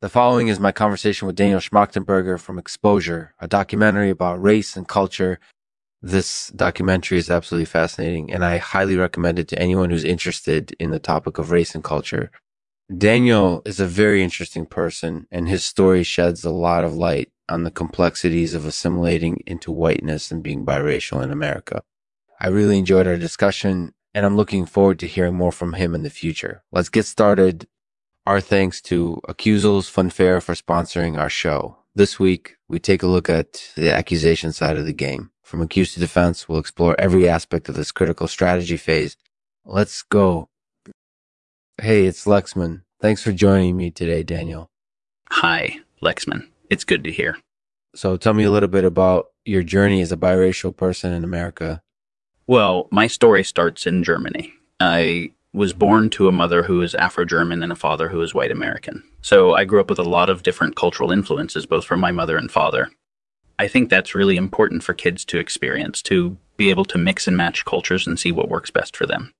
The following is my conversation with Daniel Schmachtenberger from Exposure, a documentary about race and culture. This documentary is absolutely fascinating, and I highly recommend it to anyone who's interested in the topic of race and culture. Daniel is a very interesting person, and his story sheds a lot of light on the complexities of assimilating into whiteness and being biracial in America. I really enjoyed our discussion, and I'm looking forward to hearing more from him in the future. Let's get started. Our thanks to Accusals Funfair for sponsoring our show. This week, we take a look at the accusation side of the game. From accused to defense, we'll explore every aspect of this critical strategy phase. Let's go. Hey, it's Lexman. Thanks for joining me today, Daniel. Hi, Lexman. It's good to hear. So tell me a little bit about your journey as a biracial person in America. Well, my story starts in Germany. I was born to a mother who is Afro German and a father who is white American. So I grew up with a lot of different cultural influences, both from my mother and father. I think that's really important for kids to experience, to be able to mix and match cultures and see what works best for them.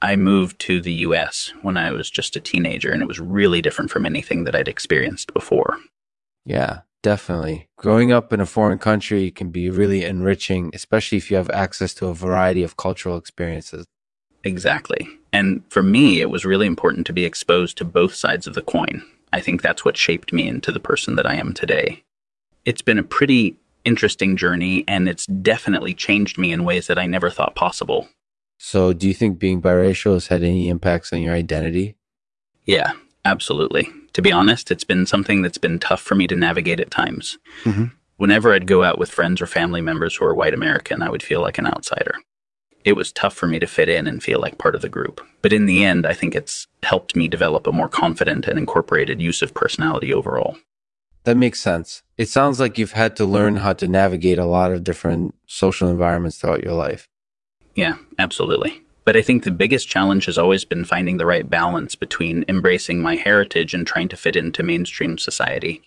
I moved to the US when I was just a teenager, and it was really different from anything that I'd experienced before. Yeah, definitely. Growing up in a foreign country can be really enriching, especially if you have access to a variety of cultural experiences. Exactly. And for me, it was really important to be exposed to both sides of the coin. I think that's what shaped me into the person that I am today. It's been a pretty interesting journey, and it's definitely changed me in ways that I never thought possible. So, do you think being biracial has had any impacts on your identity? Yeah, absolutely. To be honest, it's been something that's been tough for me to navigate at times. Mm-hmm. Whenever I'd go out with friends or family members who are white American, I would feel like an outsider. It was tough for me to fit in and feel like part of the group. But in the end, I think it's helped me develop a more confident and incorporated use of personality overall. That makes sense. It sounds like you've had to learn how to navigate a lot of different social environments throughout your life. Yeah, absolutely. But I think the biggest challenge has always been finding the right balance between embracing my heritage and trying to fit into mainstream society.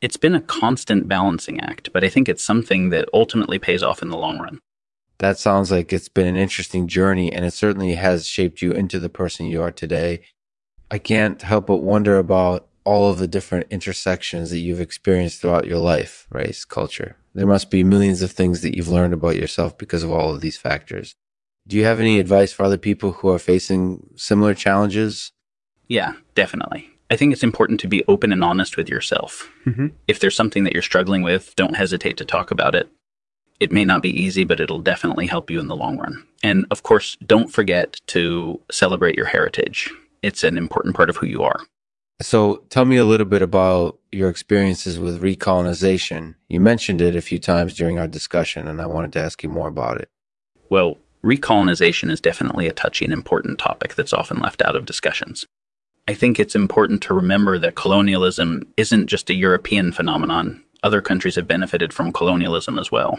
It's been a constant balancing act, but I think it's something that ultimately pays off in the long run. That sounds like it's been an interesting journey, and it certainly has shaped you into the person you are today. I can't help but wonder about all of the different intersections that you've experienced throughout your life race, culture. There must be millions of things that you've learned about yourself because of all of these factors. Do you have any advice for other people who are facing similar challenges? Yeah, definitely. I think it's important to be open and honest with yourself. Mm-hmm. If there's something that you're struggling with, don't hesitate to talk about it. It may not be easy, but it'll definitely help you in the long run. And of course, don't forget to celebrate your heritage. It's an important part of who you are. So tell me a little bit about your experiences with recolonization. You mentioned it a few times during our discussion, and I wanted to ask you more about it. Well, recolonization is definitely a touchy and important topic that's often left out of discussions. I think it's important to remember that colonialism isn't just a European phenomenon. Other countries have benefited from colonialism as well.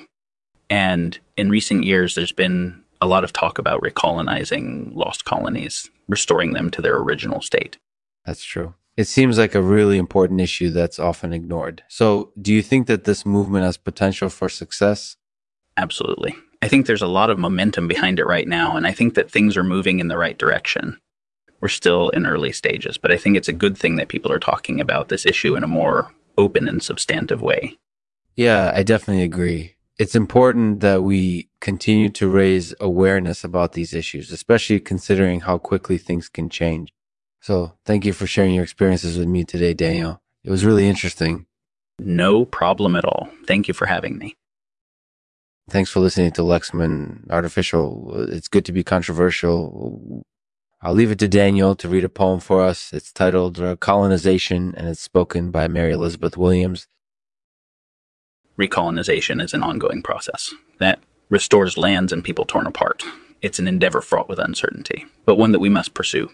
And in recent years, there's been a lot of talk about recolonizing lost colonies, restoring them to their original state. That's true. It seems like a really important issue that's often ignored. So, do you think that this movement has potential for success? Absolutely. I think there's a lot of momentum behind it right now, and I think that things are moving in the right direction. We're still in early stages, but I think it's a good thing that people are talking about this issue in a more open and substantive way. Yeah, I definitely agree. It's important that we continue to raise awareness about these issues, especially considering how quickly things can change. So, thank you for sharing your experiences with me today, Daniel. It was really interesting. No problem at all. Thank you for having me. Thanks for listening to Lexman Artificial. It's good to be controversial. I'll leave it to Daniel to read a poem for us. It's titled Colonization and it's spoken by Mary Elizabeth Williams. Recolonization is an ongoing process that restores lands and people torn apart. It's an endeavor fraught with uncertainty, but one that we must pursue.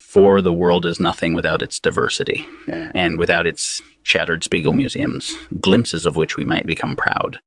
For the world is nothing without its diversity, and without its shattered Spiegel museums, glimpses of which we might become proud.